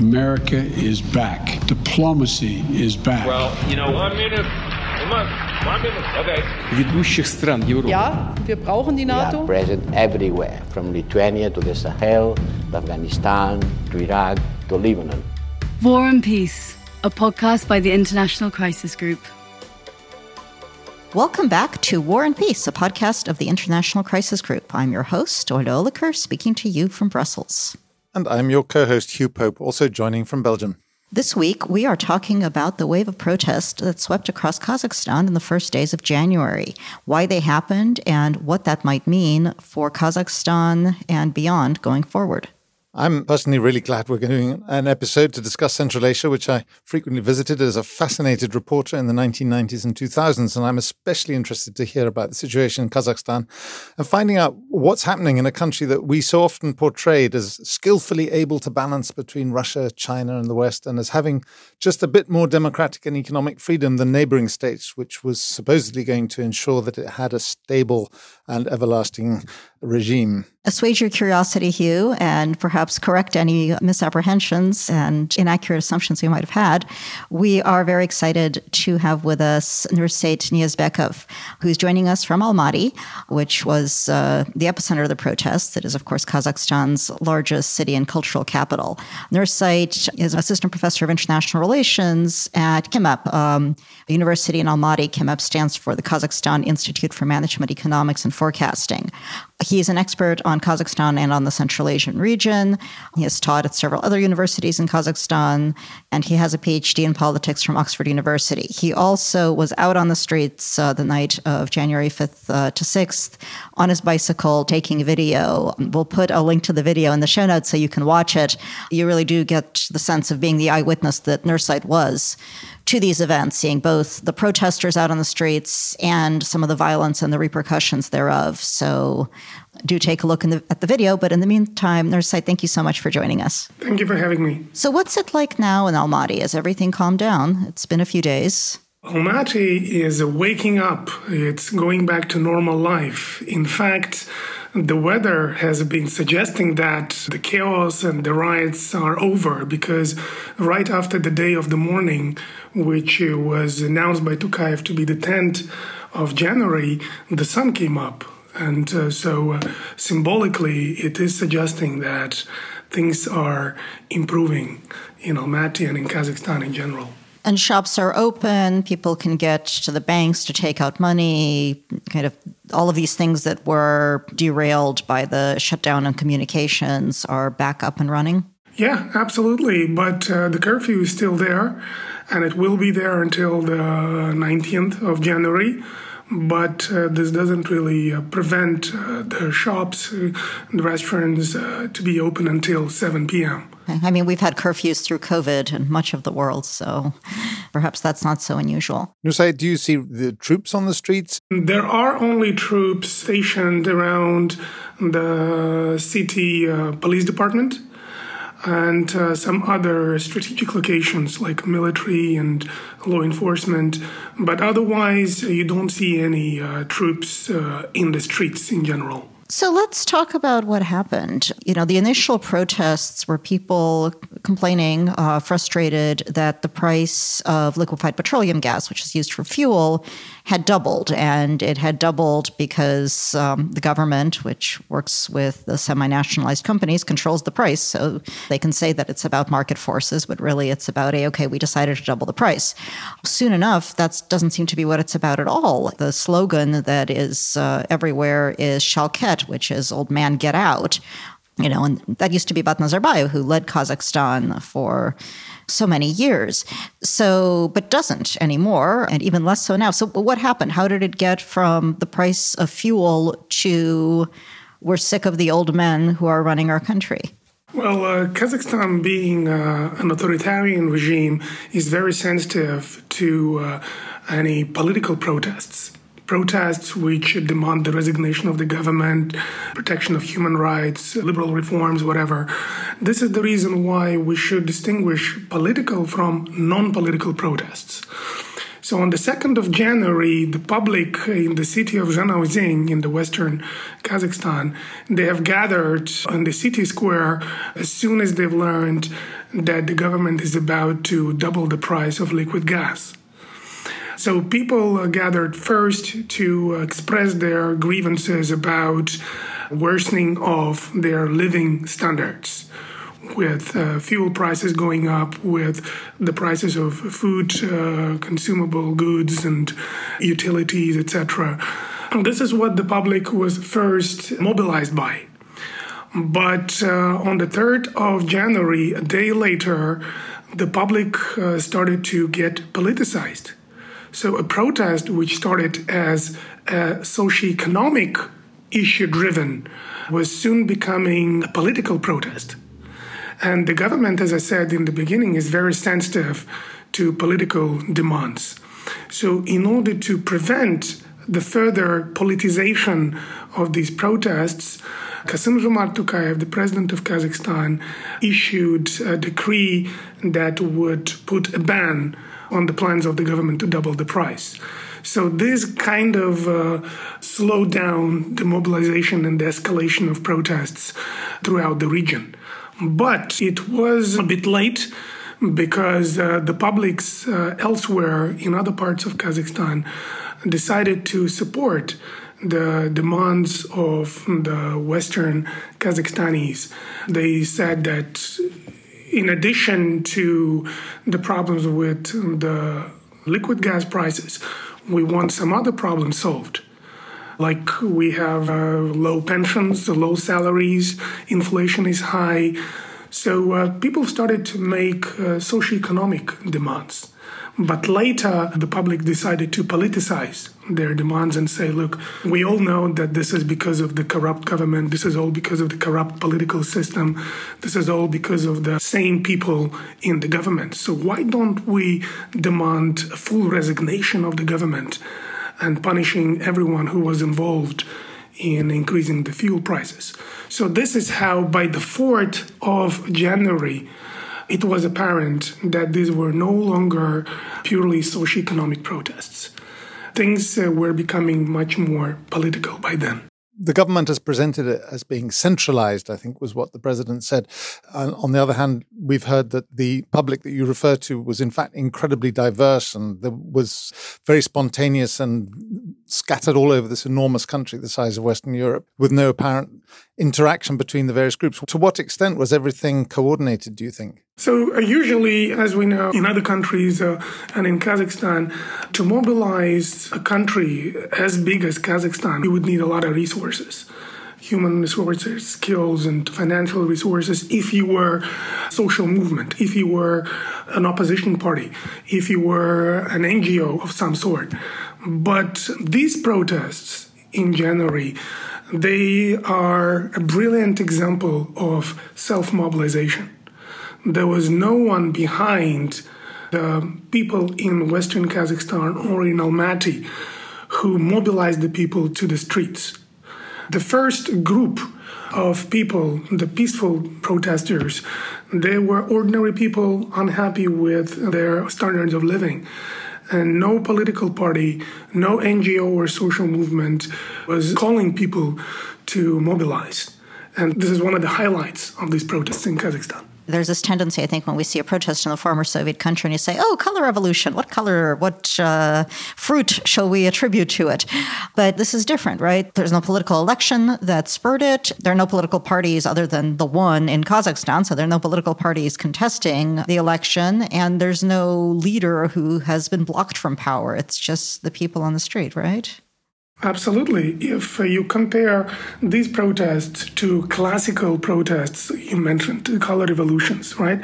America is back. Diplomacy is back. Well, you know, one minute. Ведущих стран Европы. Ja, wir brauchen die NATO. We are present everywhere, from Lithuania to the Sahel, to Afghanistan, to Iraq, to Lebanon. War and Peace, a podcast by the International Crisis Group. Welcome back to War and Peace, a podcast of the International Crisis Group. I'm your host, Olya Oliker, speaking to you from Brussels. And I'm your co host, Hugh Pope, also joining from Belgium. This week, we are talking about the wave of protest that swept across Kazakhstan in the first days of January, why they happened, and what that might mean for Kazakhstan and beyond going forward. I'm personally really glad we're doing an episode to discuss Central Asia, which I frequently visited as a fascinated reporter in the 1990s and 2000s. And I'm especially interested to hear about the situation in Kazakhstan and finding out what's happening in a country that we so often portrayed as skillfully able to balance between Russia, China, and the West, and as having just a bit more democratic and economic freedom than neighboring states, which was supposedly going to ensure that it had a stable and everlasting regime. Assuage your curiosity, Hugh, and perhaps correct any misapprehensions and inaccurate assumptions you might have had. We are very excited to have with us Nurseit Niyazbekov, who's joining us from Almaty, which was uh, the epicenter of the protests. It is, of course, Kazakhstan's largest city and cultural capital. Nurseit is an assistant professor of international relations at KIMEP, um, a university in Almaty. KIMEP stands for the Kazakhstan Institute for Management, Economics, and Forecasting. He's an expert on Kazakhstan and on the Central Asian region. He has taught at several other universities in Kazakhstan, and he has a PhD in politics from Oxford University. He also was out on the streets uh, the night of January 5th uh, to 6th on his bicycle taking video. We'll put a link to the video in the show notes so you can watch it. You really do get the sense of being the eyewitness that Nurseit was to these events, seeing both the protesters out on the streets and some of the violence and the repercussions thereof. So do take a look the, at the video. But in the meantime, Nurseit, thank you so much for joining us. Thank you for having me. So, what's it like now in Almaty? Has everything calmed down? It's been a few days. Almaty is waking up. It's going back to normal life. In fact, the weather has been suggesting that the chaos and the riots are over because right after the day of the mourning, which was announced by Tokayev to be the 10th of January, the sun came up. And uh, so uh, symbolically, it is suggesting that things are improving in Almaty and in Kazakhstan in general. And shops are open, people can get to the banks to take out money, kind of all of these things that were derailed by the shutdown of communications are back up and running? Yeah, absolutely. But uh, the curfew is still there, and it will be there until the 19th of January. But uh, this doesn't really uh, prevent uh, the shops and the restaurants uh, to be open until 7 p.m. I mean, we've had curfews through COVID in much of the world, so perhaps that's not so unusual. Nusay, do you see the troops on the streets? There are only troops stationed around the city uh, police department and uh, some other strategic locations like military and law enforcement. But otherwise, you don't see any uh, troops uh, in the streets in general. So let's talk about what happened. You know, the initial protests were people complaining, uh, frustrated that the price of liquefied petroleum gas, which is used for fuel, had doubled. And it had doubled because um, the government, which works with the semi nationalized companies, controls the price. So they can say that it's about market forces, but really it's about, a, okay, we decided to double the price. Soon enough, that doesn't seem to be what it's about at all. The slogan that is uh, everywhere is Which is Old Man Get Out. You know, and that used to be about Nazarbayev, who led Kazakhstan for so many years. So, but doesn't anymore, and even less so now. So, what happened? How did it get from the price of fuel to we're sick of the old men who are running our country? Well, uh, Kazakhstan, being uh, an authoritarian regime, is very sensitive to uh, any political protests protests which demand the resignation of the government, protection of human rights, liberal reforms, whatever. This is the reason why we should distinguish political from non political protests. So on the 2nd of January, the public in the city of Zhanaozen in the western Kazakhstan, they have gathered on the city square as soon as they've learned that the government is about to double the price of liquid gas. So people gathered first to express their grievances about worsening of their living standards with uh, fuel prices going up, with the prices of food, uh, consumable goods, and utilities, etc. This is what the public was first mobilized by. But uh, on the 3rd of January, a day later, the public uh, started to get politicized. So, a protest which started as a socioeconomic issue driven was soon becoming a political protest. And the government, as I said in the beginning, is very sensitive to political demands. So, in order to prevent the further politicization of these protests, Kassym Zhomart Tokayev, the president of Kazakhstan, issued a decree that would put a ban on the plans of the government to double the price. So this kind of uh, slowed down the mobilization and the escalation of protests throughout the region. But it was a bit late because uh, the publics uh, elsewhere in other parts of Kazakhstan decided to support the demands of the Western Kazakhstanis. They said that in addition to the problems with the liquid gas prices, we want some other problems solved. Like we have uh, low pensions, low salaries, inflation is high. So uh, people started to make uh, socioeconomic demands. But later, the public decided to politicize their demands and say, look, we all know that this is because of the corrupt government. This is all because of the corrupt political system. This is all because of the same people in the government. So why don't we demand a full resignation of the government and punishing everyone who was involved in increasing the fuel prices? So this is how, by the 4th of January, it was apparent that these were no longer purely socioeconomic protests. Things uh, were becoming much more political by then the government has presented it as being centralized, I think was what the president said. And on the other hand, we've heard that the public that you refer to was in fact incredibly diverse and there was very spontaneous and scattered all over this enormous country the size of Western Europe with no apparent interaction between the various groups. To what extent was everything coordinated, do you think? So, uh, usually, as we know in other countries uh, and in Kazakhstan, to mobilize a country as big as Kazakhstan, you would need a lot of resources human resources, skills, and financial resources if you were a social movement, if you were an opposition party, if you were an NGO of some sort. But these protests in January they are a brilliant example of self mobilization. There was no one behind the people in Western Kazakhstan or in Almaty who mobilized the people to the streets. The first group of people, the peaceful protesters, they were ordinary people unhappy with their standards of living and no political party, no NGO or social movement was calling people to mobilize. And this is one of the highlights of these protests in Kazakhstan there's this tendency, I think, when we see a protest in a former Soviet country and you say, oh, color revolution, what color, what uh, fruit shall we attribute to it? But this is different, right? There's no political election that spurred it. There are no political parties other than the one in Kazakhstan. So there are no political parties contesting the election. And there's no leader who has been blocked from power. It's just the people on the street, right? Absolutely. If uh, you compare these protests to classical protests you mentioned, the color revolutions, right?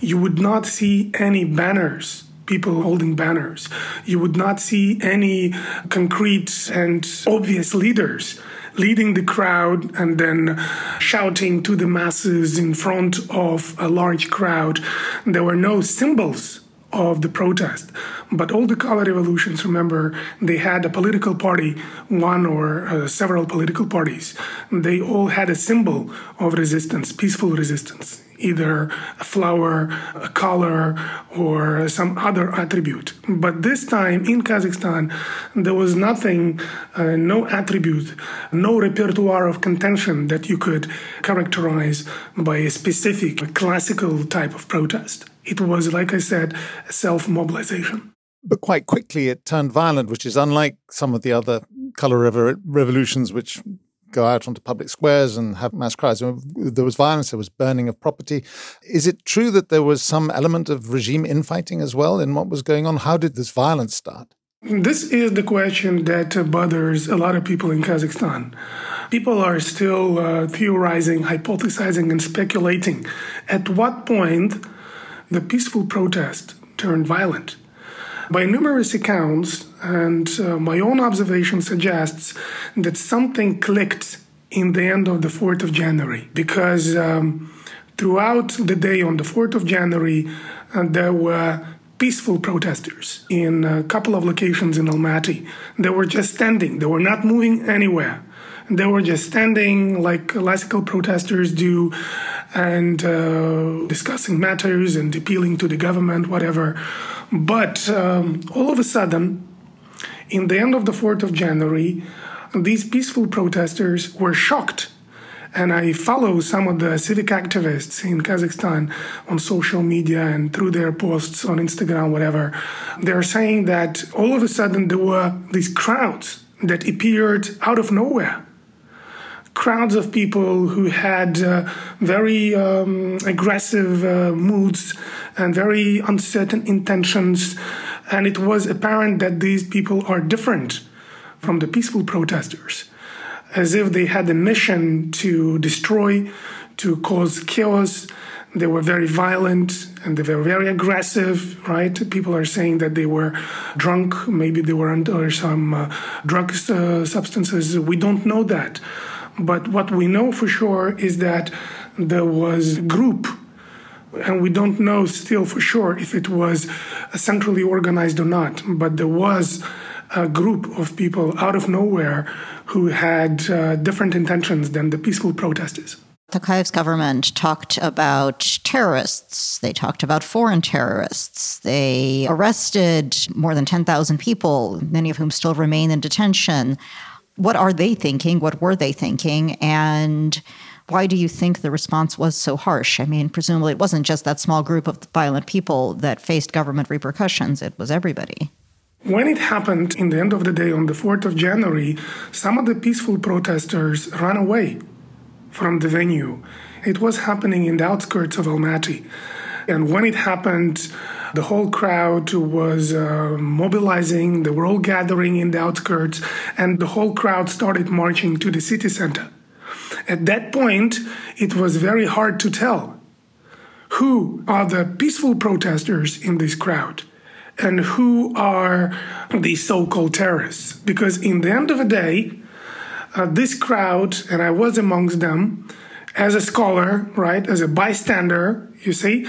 You would not see any banners people holding banners. You would not see any concrete and obvious leaders leading the crowd and then shouting to the masses in front of a large crowd. There were no symbols of the protest. But all the color revolutions, remember, they had a political party, one or uh, several political parties. They all had a symbol of resistance, peaceful resistance. either a flower, a color, or some other attribute. But this time in Kazakhstan, there was nothing, uh, no attribute, no repertoire of contention that you could characterize by a specific classical type of protest. It was, like I said, self mobilization. But quite quickly it turned violent, which is unlike some of the other color revolutions, which go out onto public squares and have mass crowds. There was violence, there was burning of property. Is it true that there was some element of regime infighting as well in what was going on? How did this violence start? This is the question that bothers a lot of people in Kazakhstan. People are still uh, theorizing, hypothesizing, and speculating at what point the peaceful protest turned violent. By numerous accounts, and uh, my own observation suggests that something clicked in the end of the 4th of January because um, throughout the day on the 4th of January, uh, there were peaceful protesters in a couple of locations in Almaty. They were just standing, they were not moving anywhere. They were just standing like classical protesters do and uh, discussing matters and appealing to the government, whatever. But um, all of a sudden, in the end of the 4th of January, these peaceful protesters were shocked. And I follow some of the civic activists in Kazakhstan on social media and through their posts on Instagram, whatever. They're saying that all of a sudden there were these crowds that appeared out of nowhere crowds of people who had uh, very um, aggressive uh, moods and very uncertain intentions. And it was apparent that these people are different from the peaceful protesters, as if they had a mission to destroy, to cause chaos. They were very violent and they were very aggressive, right? People are saying that they were drunk, maybe they were under some uh, drug uh, substances. We don't know that. But what we know for sure is that there was a group and we don't know still for sure if it was centrally organized or not, but there was a group of people out of nowhere who had uh, different intentions than the peaceful protesters. Tokayev's government talked about terrorists. They talked about foreign terrorists. They arrested more than 10,000 people, many of whom still remain in detention. What are they thinking? What were they thinking? And why do you think the response was so harsh? I mean, presumably it wasn't just that small group of violent people that faced government repercussions, it was everybody. When it happened in the end of the day on the 4th of January, some of the peaceful protesters ran away from the venue. It was happening in the outskirts of Almaty. And when it happened, the whole crowd was uh, mobilizing, they were all gathering in the outskirts, and the whole crowd started marching to the city center. At that point, it was very hard to tell who are the peaceful protesters in this crowd and who are the so called terrorists. Because in the end of the day, uh, this crowd, and I was amongst them, as a scholar, right, as a bystander, you see,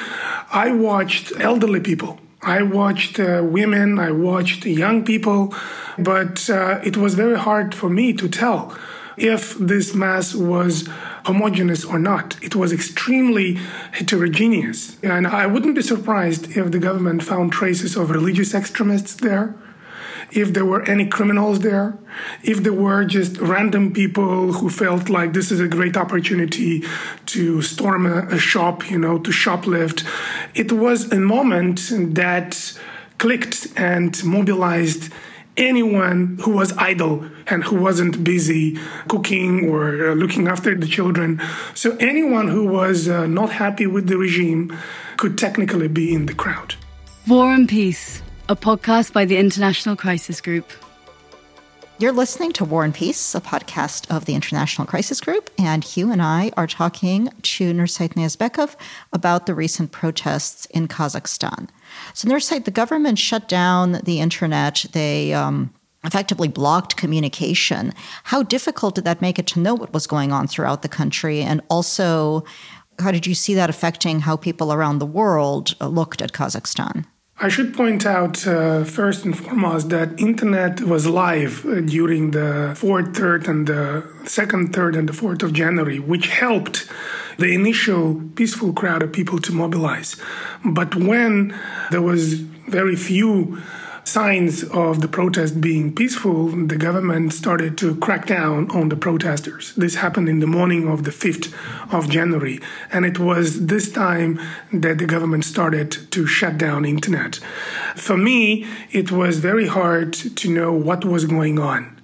I watched elderly people. I watched uh, women, I watched young people, but uh, it was very hard for me to tell if this mass was homogeneous or not. It was extremely heterogeneous. And I wouldn't be surprised if the government found traces of religious extremists there, if there were any criminals there, if there were just random people who felt like this is a great opportunity to storm a, a shop, you know, to shoplift. It was a moment that clicked and mobilized anyone who was idle and who wasn't busy cooking or uh, looking after the children. So anyone who was uh, not happy with the regime could technically be in the crowd. War and Peace, a podcast by the International Crisis Group. You're listening to War and Peace, a podcast of the International Crisis Group, and Hugh and I are talking to Nurseit Niyazbekov about the recent protests in Kazakhstan. So, Nurseit, the government shut down the internet. They um, effectively blocked communication. How difficult did that make it to know what was going on throughout the country? And also, how did you see that affecting how people around the world looked at Kazakhstan? I should point out uh, first and foremost that internet was live uh, during the 4th, 3rd, and the 2nd, 3rd, and the 4th of January, which helped the initial peaceful crowd of people to mobilize. But when there was very few signs of the protest being peaceful, the government started to crack down on the protesters. This happened in the morning of the 5th of January, and it was this time that the government started to shut down internet. For me, it was very hard to know what was going on.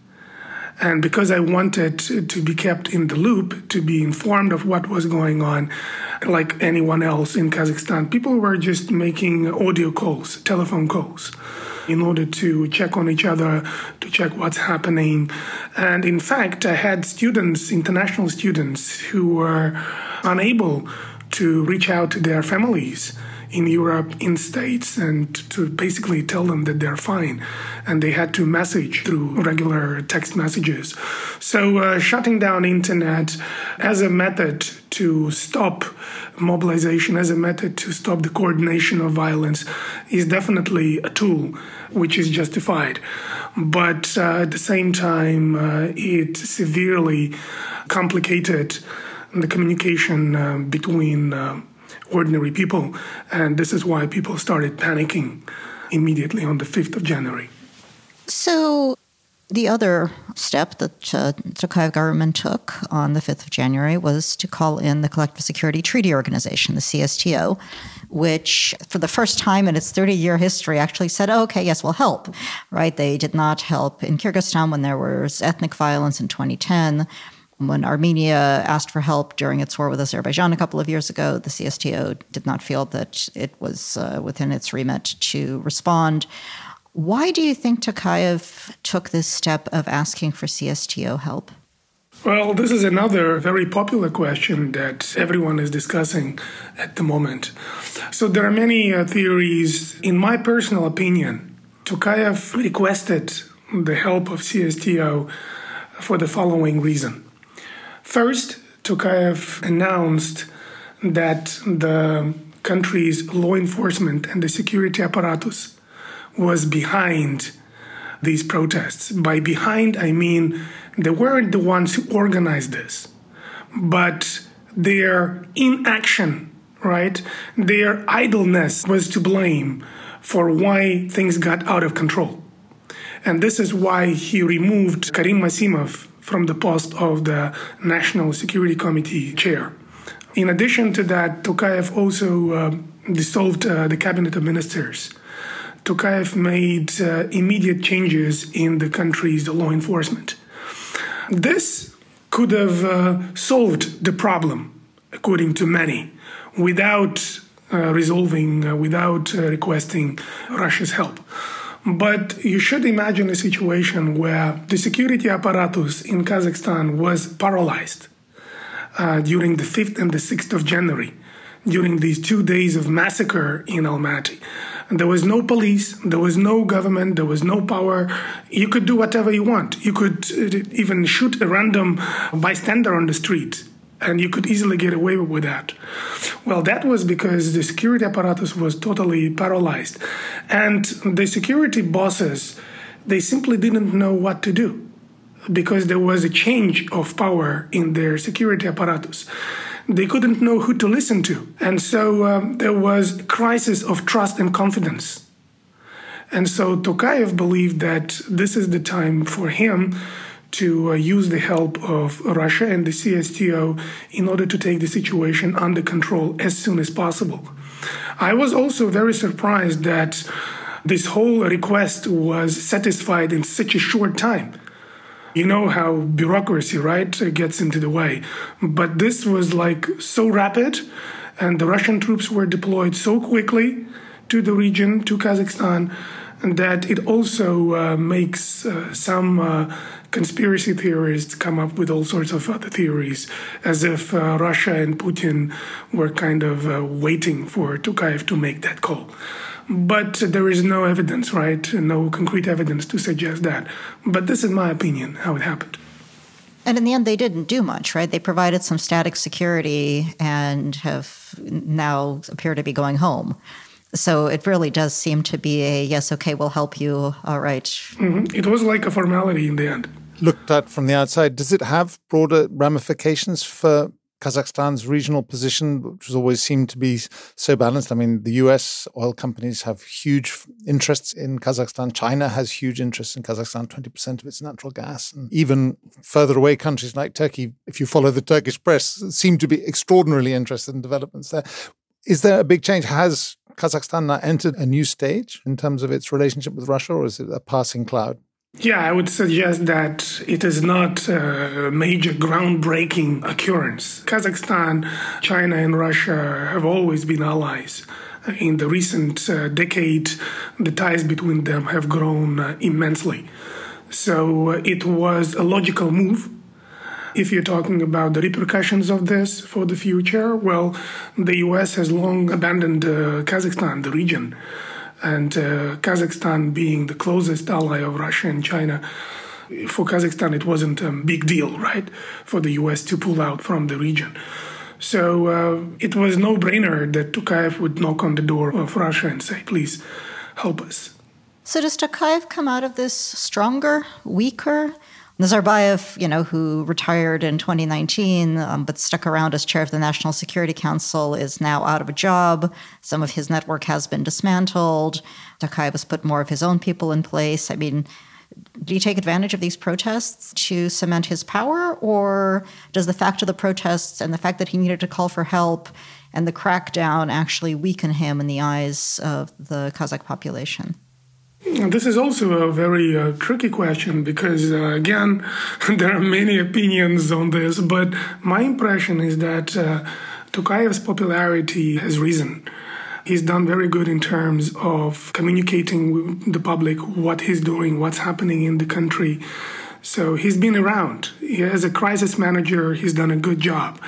And because I wanted to be kept in the loop, to be informed of what was going on, like anyone else in Kazakhstan, people were just making audio calls, telephone calls in order to check on each other, to check what's happening. And in fact, I had students, international students, who were unable to reach out to their families in Europe, in States, and to basically tell them that they're fine. And they had to message through regular text messages. So uh, shutting down internet as a method to stop mobilization, as a method to stop the coordination of violence, is definitely a tool which is justified. But uh, at the same time, uh, it severely complicated the communication uh, between uh, ordinary people. And this is why people started panicking immediately on the 5th of January. So, the other step that uh, Tokayev government took on the 5th of January was to call in the Collective Security Treaty Organization, the CSTO, which for the first time in its 30 year history actually said, oh, okay, yes, we'll help, right? They did not help in Kyrgyzstan when there was ethnic violence in 2010. When Armenia asked for help during its war with Azerbaijan a couple of years ago, the CSTO did not feel that it was uh, within its remit to respond. Why do you think Tokayev took this step of asking for CSTO help? Well, this is another very popular question that everyone is discussing at the moment. So there are many uh, theories. In my personal opinion, Tokayev requested the help of CSTO for the following reason. First, Tokayev announced that the country's law enforcement and the security apparatus was behind these protests. By behind, I mean they weren't the ones who organized this, but their inaction, right? Their idleness was to blame for why things got out of control. And this is why he removed Karim Masimov from the post of the National Security Committee chair. In addition to that, Tokayev also uh, dissolved uh, the cabinet of ministers. Tokayev made uh, immediate changes in the country's law enforcement. This could have uh, solved the problem, according to many, without uh, resolving, uh, without requesting Russia's help. But you should imagine a situation where the security apparatus in Kazakhstan was paralyzed uh, during the 5th and the 6th of January, during these two days of massacre in Almaty. There was no police, there was no government, there was no power. You could do whatever you want. You could uh, even shoot a random bystander on the street and you could easily get away with that. Well, that was because the security apparatus was totally paralyzed, and the security bosses they simply didn't know what to do because there was a change of power in their security apparatus. They couldn't know who to listen to, and so um, there was a crisis of trust and confidence. And so Tokayev believed that this is the time for him to uh, use the help of Russia and the CSTO in order to take the situation under control as soon as possible. I was also very surprised that this whole request was satisfied in such a short time. You know how bureaucracy, right, gets into the way. But this was like so rapid, and the Russian troops were deployed so quickly to the region, to Kazakhstan, that it also uh, makes uh, some uh, conspiracy theorists come up with all sorts of other theories, as if uh, Russia and Putin were kind of uh, waiting for Tokayev to make that call. But there is no evidence, right? No concrete evidence to suggest that. But this is my opinion, how it happened. And in the end, they didn't do much, right? They provided some static security and have now appear to be going home. So it really does seem to be a yes, okay, we'll help you. All right. mm-hmm. It was like a formality in the end looked at from the outside, does it have broader ramifications for Kazakhstan's regional position, which has always seemed to be so balanced. I mean, the US oil companies have huge interests in Kazakhstan. China has huge interests in Kazakhstan, 20% of its natural gas. And even further away countries like Turkey, if you follow the Turkish press, seem to be extraordinarily interested in developments there. Is there a big change? Has Kazakhstan now entered a new stage in terms of its relationship with Russia, or is it a passing cloud? Yeah, I would suggest that it is not a major groundbreaking occurrence. Kazakhstan, China, and Russia have always been allies. In the recent uh, decade, the ties between them have grown uh, immensely. So uh, it was a logical move. If you're talking about the repercussions of this for the future, well, the US has long abandoned uh, Kazakhstan, the region and uh, Kazakhstan being the closest ally of Russia and China. For Kazakhstan, it wasn't a big deal, right, for the US to pull out from the region. So uh, it was no brainer that Tokayev would knock on the door of Russia and say, please help us. So does Tokayev come out of this stronger, weaker? Nazarbayev, you know, who retired in 2019 um, but stuck around as chair of the National Security Council, is now out of a job. Some of his network has been dismantled. Tokayev has put more of his own people in place. I mean, do you take advantage of these protests to cement his power, or does the fact of the protests and the fact that he needed to call for help and the crackdown actually weaken him in the eyes of the Kazakh population? This is also a very uh, tricky question because, uh, again, there are many opinions on this, but my impression is that uh, Tokayev's popularity has risen. He's done very good in terms of communicating with the public what he's doing, what's happening in the country. So he's been around. As a crisis manager, he's done a good job.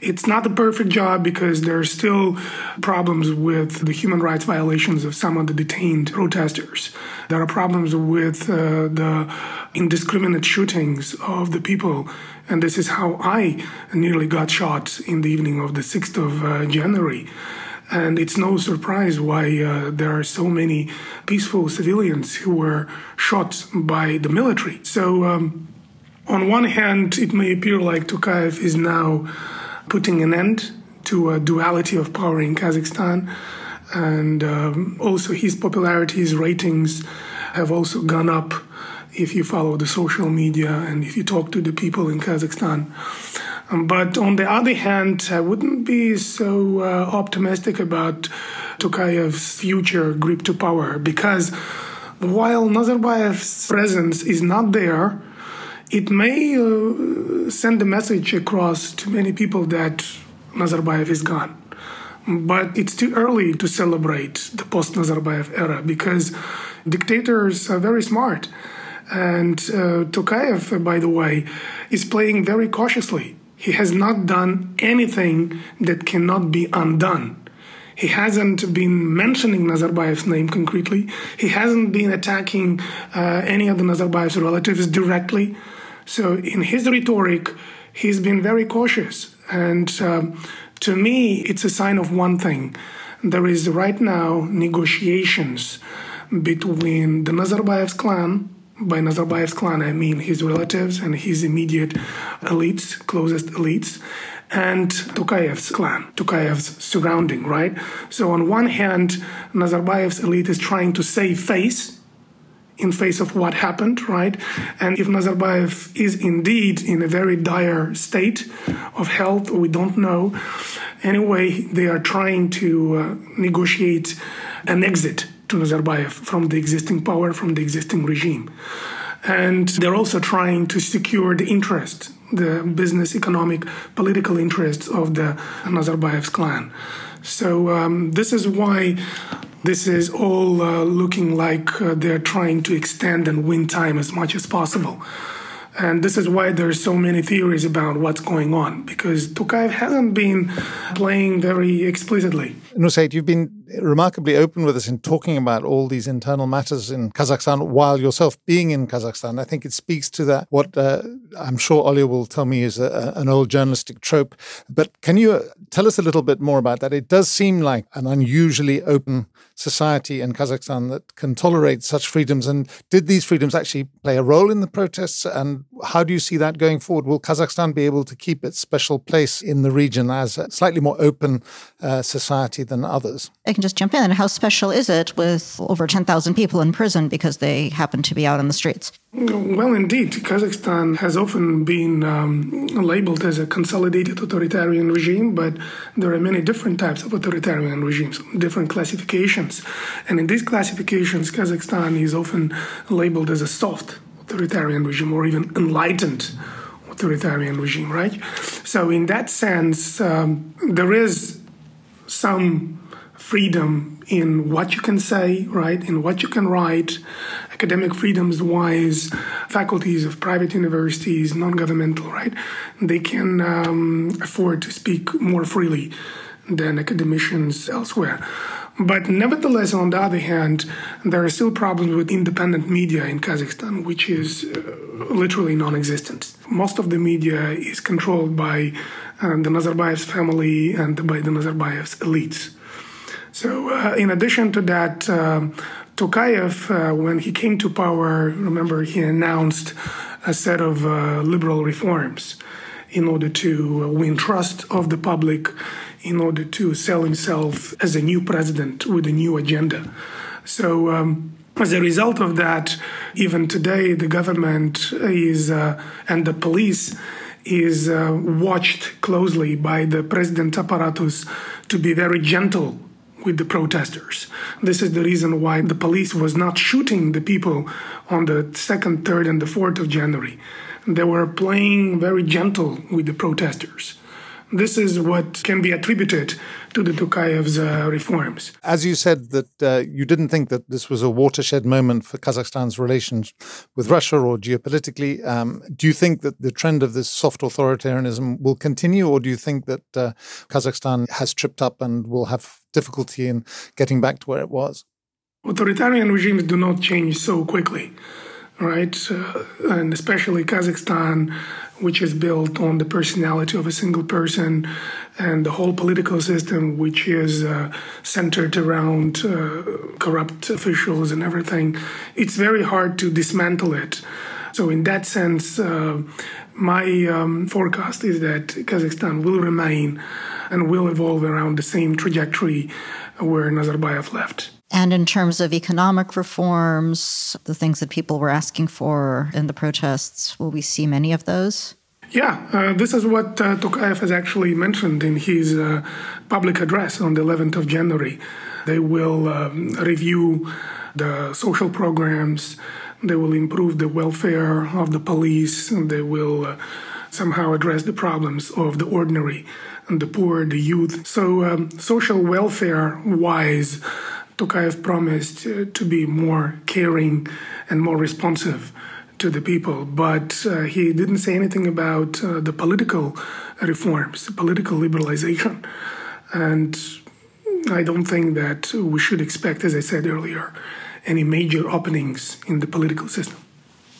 It's not the perfect job because there are still problems with the human rights violations of some of the detained protesters. There are problems with uh, the indiscriminate shootings of the people. And this is how I nearly got shot in the evening of the 6th of uh, January. And it's no surprise why uh, there are so many peaceful civilians who were shot by the military. So, um, on one hand, it may appear like Tokayev is now putting an end to a duality of power in Kazakhstan. And um, also, his popularity, his ratings have also gone up if you follow the social media and if you talk to the people in Kazakhstan. Um, but on the other hand, I wouldn't be so uh, optimistic about Tokayev's future grip to power because while Nazarbayev's presence is not there, it may uh, send a message across to many people that Nazarbayev is gone. But it's too early to celebrate the post Nazarbayev era because dictators are very smart. And uh, Tokayev, by the way, is playing very cautiously. He has not done anything that cannot be undone. He hasn't been mentioning Nazarbayev's name concretely. He hasn't been attacking uh, any of the Nazarbayev's relatives directly. So in his rhetoric, he's been very cautious. And um, to me, it's a sign of one thing. There is right now negotiations between the Nazarbayev's clan. By Nazarbayev's clan, I mean his relatives and his immediate elites, closest elites, and Tokayev's clan, Tokayev's surrounding, right? So on one hand, Nazarbayev's elite is trying to save face in face of what happened, right? And if Nazarbayev is indeed in a very dire state of health, we don't know. Anyway, they are trying to uh, negotiate an exit to Nazarbayev from the existing power, from the existing regime. And they're also trying to secure the interest, the business, economic, political interests of the Nazarbayev's clan. So um, this is why this is all uh, looking like uh, they're trying to extend and win time as much as possible. And this is why there's so many theories about what's going on, because Tokayev hasn't been playing very explicitly. Nurseit, you've been remarkably open with us in talking about all these internal matters in Kazakhstan while yourself being in Kazakhstan. I think it speaks to that, what uh, I'm sure Olya will tell me is a, an old journalistic trope. But can you uh, tell us a little bit more about that? It does seem like an unusually open society in Kazakhstan that can tolerate such freedoms. And did these freedoms actually play a role in the protests? And how do you see that going forward? Will Kazakhstan be able to keep its special place in the region as a slightly more open uh, society than others? Can just jump in. How special is it with over 10,000 people in prison because they happen to be out on the streets? Well, indeed, Kazakhstan has often been um, labeled as a consolidated authoritarian regime, but there are many different types of authoritarian regimes, different classifications. And in these classifications, Kazakhstan is often labeled as a soft authoritarian regime or even enlightened authoritarian regime, right? So, in that sense, um, there is some freedom in what you can say, right, in what you can write, academic freedoms wise, faculties of private universities, non governmental, right, they can um, afford to speak more freely than academicians elsewhere. But nevertheless, on the other hand, there are still problems with independent media in Kazakhstan, which is uh, literally non existent. Most of the media is controlled by uh, the Nazarbayev's family and by the Nazarbayev's elites. So, uh, in addition to that, uh, Tokayev, uh, when he came to power, remember he announced a set of uh, liberal reforms in order to win trust of the public, in order to sell himself as a new president with a new agenda. So, um, as a result of that, even today, the government is uh, and the police is uh, watched closely by the president apparatus to be very gentle with the protesters. This is the reason why the police was not shooting the people on the 2nd, 3rd, and the 4th of January. They were playing very gentle with the protesters. This is what can be attributed to the Tokayev's uh, reforms. As you said, that uh, you didn't think that this was a watershed moment for Kazakhstan's relations with Russia or geopolitically. Um, do you think that the trend of this soft authoritarianism will continue, or do you think that uh, Kazakhstan has tripped up and will have difficulty in getting back to where it was? Authoritarian regimes do not change so quickly right? Uh, and especially Kazakhstan, which is built on the personality of a single person, and the whole political system, which is uh, centered around uh, corrupt officials and everything. It's very hard to dismantle it. So, in that sense, uh, my um, forecast is that Kazakhstan will remain and will evolve around the same trajectory where Nazarbayev left. And in terms of economic reforms, the things that people were asking for in the protests, will we see many of those? Yeah, uh, this is what uh, Tokayev has actually mentioned in his uh, public address on the 11th of January. They will um, review the social programs, they will improve the welfare of the police, they will uh, somehow address the problems of the ordinary and the poor, the youth. So, um, social welfare wise, Tokayev promised uh, to be more caring and more responsive to the people, but uh, he didn't say anything about uh, the political reforms, the political liberalization. And I don't think that we should expect, as I said earlier, any major openings in the political system.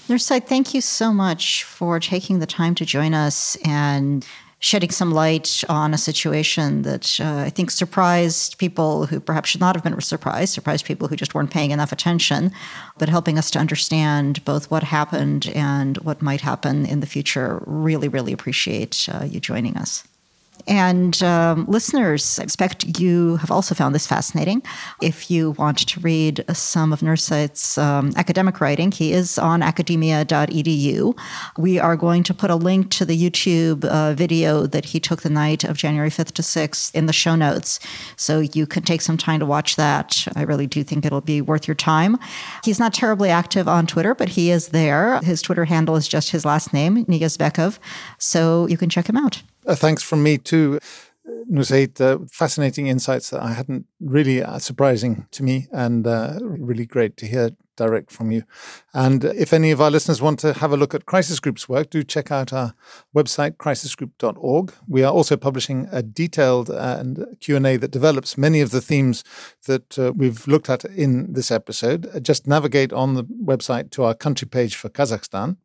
Nurseit, thank you so much for taking the time to join us and shedding some light on a situation that uh, I think surprised people who perhaps should not have been surprised, surprised people who just weren't paying enough attention, but helping us to understand both what happened and what might happen in the future. Really, really appreciate uh, you joining us. And um, listeners, I expect you have also found this fascinating. If you want to read some of Nurseit's um, academic writing, he is on academia.edu. We are going to put a link to the YouTube uh, video that he took the night of January 5th to 6th in the show notes. So you can take some time to watch that. I really do think it'll be worth your time. He's not terribly active on Twitter, but he is there. His Twitter handle is just his last name, Niyazbekov. So you can check him out. Uh, thanks from me too. Nurseit, uh, fascinating insights that I hadn't really uh, surprising to me and uh, really great to hear direct from you. And if any of our listeners want to have a look at Crisis Group's work, do check out our website, crisisgroup.org. We are also publishing a detailed and Q&A that develops many of the themes that uh, we've looked at in this episode. Just navigate on the website to our country page for Kazakhstan.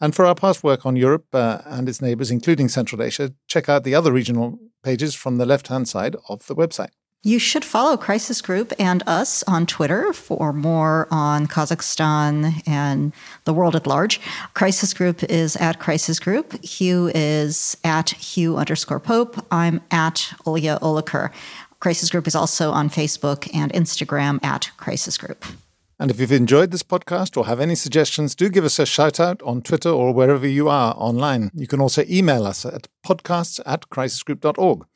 And for our past work on Europe uh, and its neighbors, including Central Asia, check out the other regional pages from the left hand side of the website. You should follow Crisis Group and us on Twitter for more on Kazakhstan and the world at large. Crisis Group is at Crisis Group. Hugh is at Hugh underscore Pope. I'm at Olya Oliker. Crisis Group is also on Facebook and Instagram at Crisis Group. And if you've enjoyed this podcast or have any suggestions, do give us a shout out on Twitter or wherever you are online. You can also email us at podcasts at crisisgroup.org.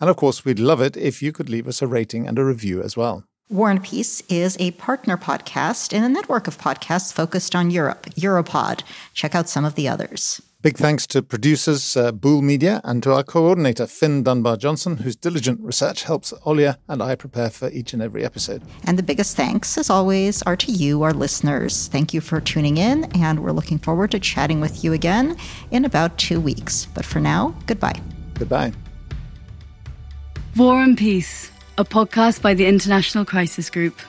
And of course, we'd love it if you could leave us a rating and a review as well. War and Peace is a partner podcast in a network of podcasts focused on Europe, Europod. Check out some of the others. Big thanks to producers uh, Bool Media and to our coordinator, Finn Dunbar Johnson, whose diligent research helps Olya and I prepare for each and every episode. And the biggest thanks, as always, are to you, our listeners. Thank you for tuning in, and we're looking forward to chatting with you again in about two weeks. But for now, goodbye. Goodbye. War and Peace, a podcast by the International Crisis Group.